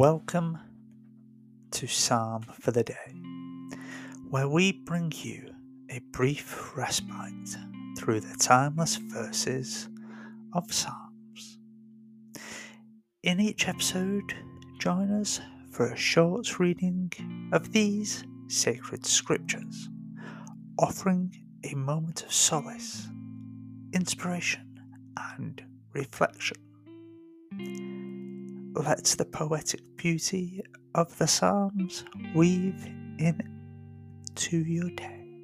Welcome to Psalm for the Day, where we bring you a brief respite through the timeless verses of Psalms. In each episode, join us for a short reading of these sacred scriptures, offering a moment of solace, inspiration, and reflection let the poetic beauty of the Psalms weave into your day,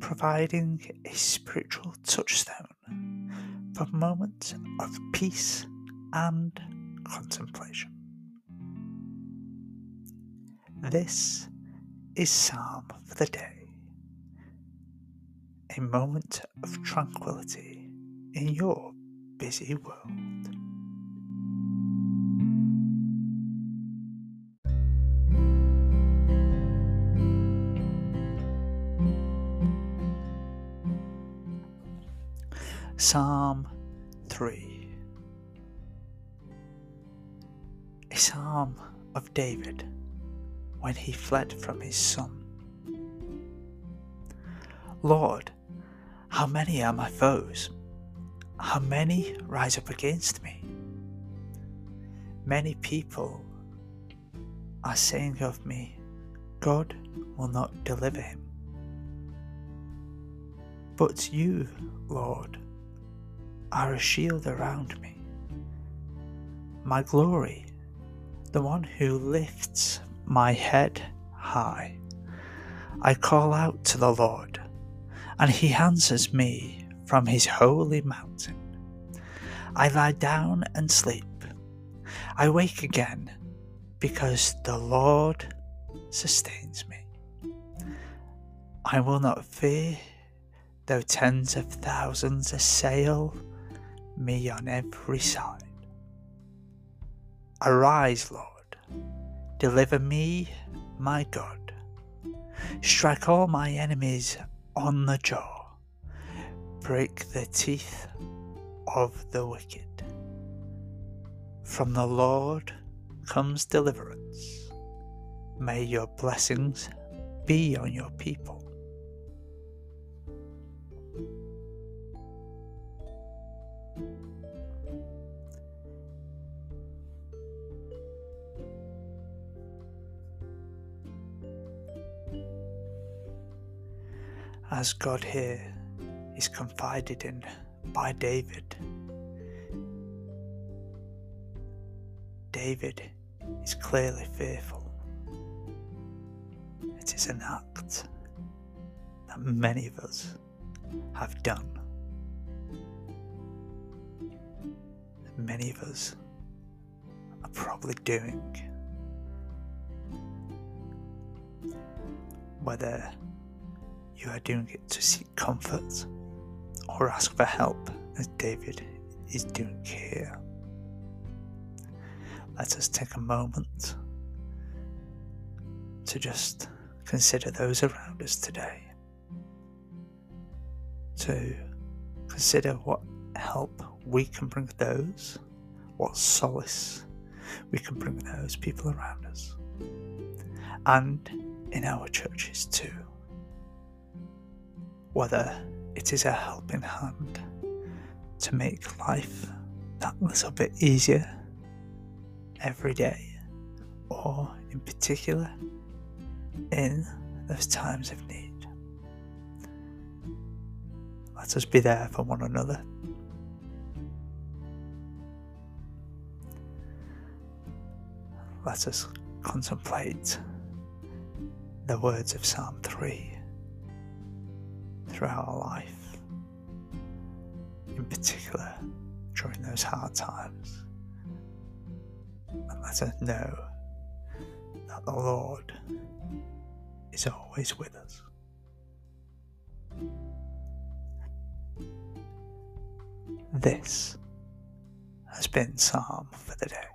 providing a spiritual touchstone for moments of peace and contemplation. This is Psalm for the Day, a moment of tranquility in your busy world. Psalm 3 A psalm of David when he fled from his son. Lord, how many are my foes? How many rise up against me? Many people are saying of me, God will not deliver him. But you, Lord, are a shield around me. My glory, the one who lifts my head high. I call out to the Lord, and he answers me from his holy mountain. I lie down and sleep. I wake again because the Lord sustains me. I will not fear though tens of thousands assail me on every side. Arise, Lord, deliver me, my God. Strike all my enemies on the jaw, break the teeth of the wicked. From the Lord comes deliverance. May your blessings be on your people. As God here is confided in by David. David is clearly fearful. It is an act that many of us have done. Many of us are probably doing. Whether you are doing it to seek comfort or ask for help, as David is doing here. Let us take a moment to just consider those around us today, to consider what help we can bring those, what solace we can bring those people around us, and in our churches too whether it is a helping hand to make life that little bit easier every day, or in particular in those times of need. Let us be there for one another. Let us contemplate the words of Psalm 3 throughout our life, in particular during those hard times. And let us know that the Lord is always with us. This has been Psalm for the day.